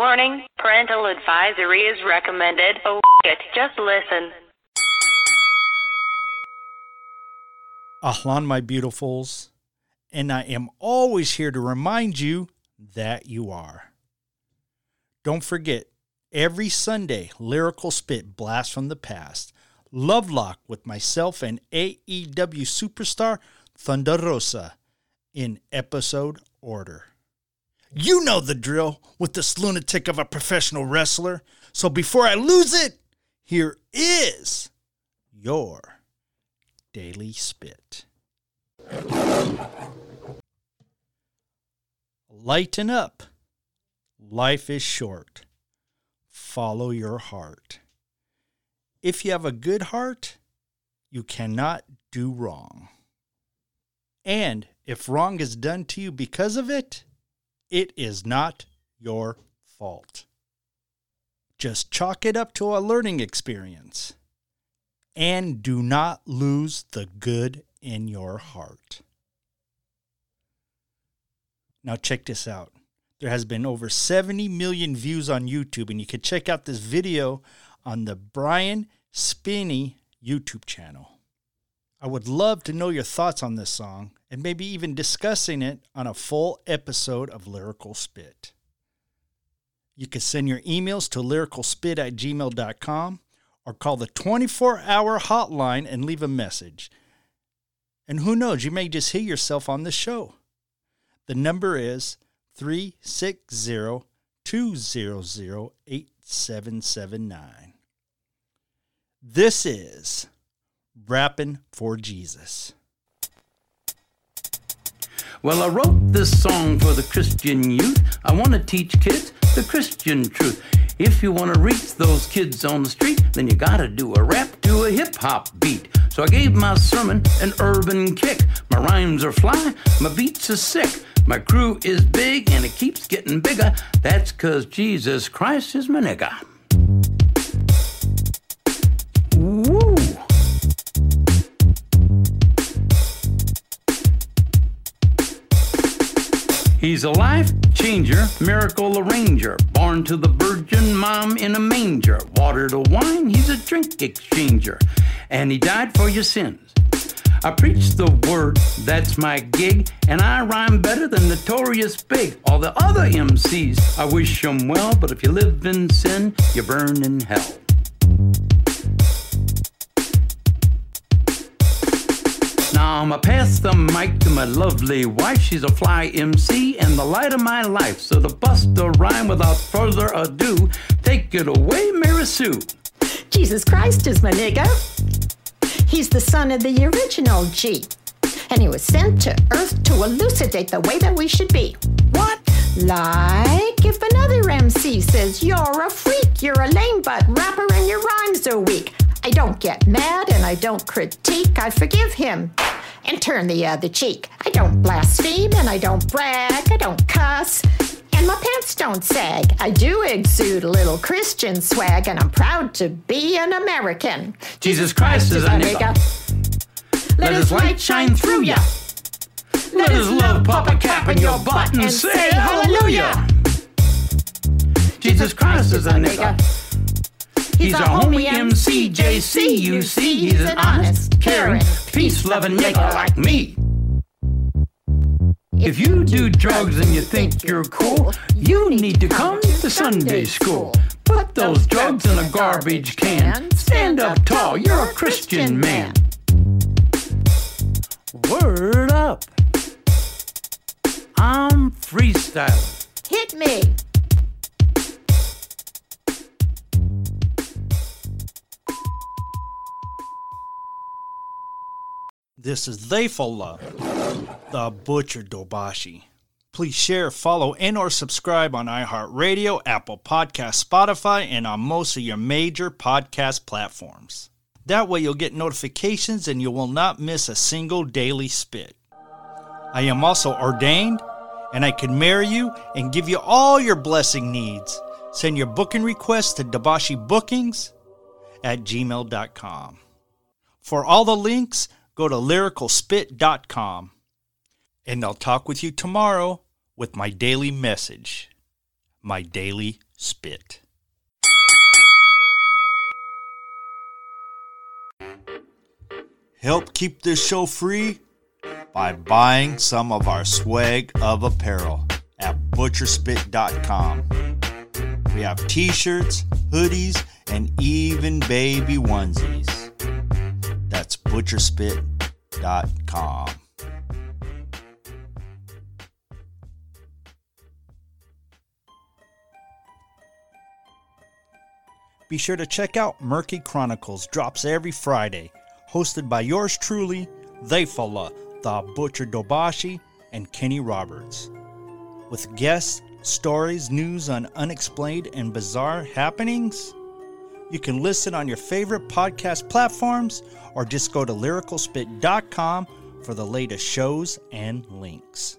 Warning, parental advisory is recommended. Oh, it, just listen. Ahlan, my beautifuls, and I am always here to remind you that you are. Don't forget, every Sunday, Lyrical Spit Blast from the Past, Love Lock with myself and AEW superstar Thunder Rosa in episode order. You know the drill with this lunatic of a professional wrestler. So before I lose it, here is your Daily Spit. Lighten up. Life is short. Follow your heart. If you have a good heart, you cannot do wrong. And if wrong is done to you because of it, it is not your fault. Just chalk it up to a learning experience. And do not lose the good in your heart. Now, check this out. There has been over 70 million views on YouTube, and you can check out this video on the Brian Spinney YouTube channel. I would love to know your thoughts on this song and maybe even discussing it on a full episode of Lyrical Spit. You can send your emails to lyricalspit at gmail.com or call the 24 hour hotline and leave a message. And who knows, you may just hear yourself on the show. The number is 360 200 8779. This is Rapping for Jesus. Well, I wrote this song for the Christian youth. I want to teach kids the Christian truth. If you want to reach those kids on the street, then you gotta do a rap to a hip hop beat. So I gave my sermon an urban kick. My rhymes are fly, my beats are sick. My crew is big and it keeps getting bigger. That's cause Jesus Christ is my nigga. He's a life changer, miracle arranger, born to the virgin mom in a manger. Water to wine, he's a drink exchanger, and he died for your sins. I preach the word, that's my gig, and I rhyme better than Notorious Big. All the other MCs, I wish them well, but if you live in sin, you burn in hell. I'ma pass the mic to my lovely wife. She's a fly MC and the light of my life. So to bust a rhyme without further ado, take it away, Mary Sue. Jesus Christ is my nigga. He's the son of the original G. And he was sent to earth to elucidate the way that we should be. What? Like if another MC says you're a freak, you're a lame butt rapper and your rhymes are weak. I don't get mad and I don't critique. I forgive him and turn the other cheek. I don't blaspheme and I don't brag. I don't cuss and my pants don't sag. I do exude a little Christian swag and I'm proud to be an American. Jesus Christ is a nigga. Let his light shine through ya. Let his love pop a cap in your butt and say hallelujah. Jesus Christ is a nigga. He's a homie MC, JC, you see. He's an honest, caring, peace loving nigga like me. If you do drugs and you think you're cool, you need to come to Sunday school. Put those drugs in a garbage can. Stand up tall, you're a Christian man. Word up. I'm freestyling. Hit me. This is They Theyfullah, the Butcher Dabashi. Please share, follow, and or subscribe on iHeartRadio, Apple Podcast, Spotify, and on most of your major podcast platforms. That way you'll get notifications and you will not miss a single daily spit. I am also ordained and I can marry you and give you all your blessing needs. Send your booking requests to Dabashi Bookings at gmail.com. For all the links, go to lyricalspit.com. And I'll talk with you tomorrow with my daily message. my daily spit. Help keep this show free by buying some of our swag of apparel at butcherspit.com. We have t shirts, hoodies, and even baby onesies. That's butcherspit.com. Be sure to check out Murky Chronicles, drops every Friday, hosted by yours truly, Theyfala, the Butcher Dabashi, and Kenny Roberts. With guests, stories, news on unexplained and bizarre happenings. You can listen on your favorite podcast platforms or just go to lyricalspit.com for the latest shows and links.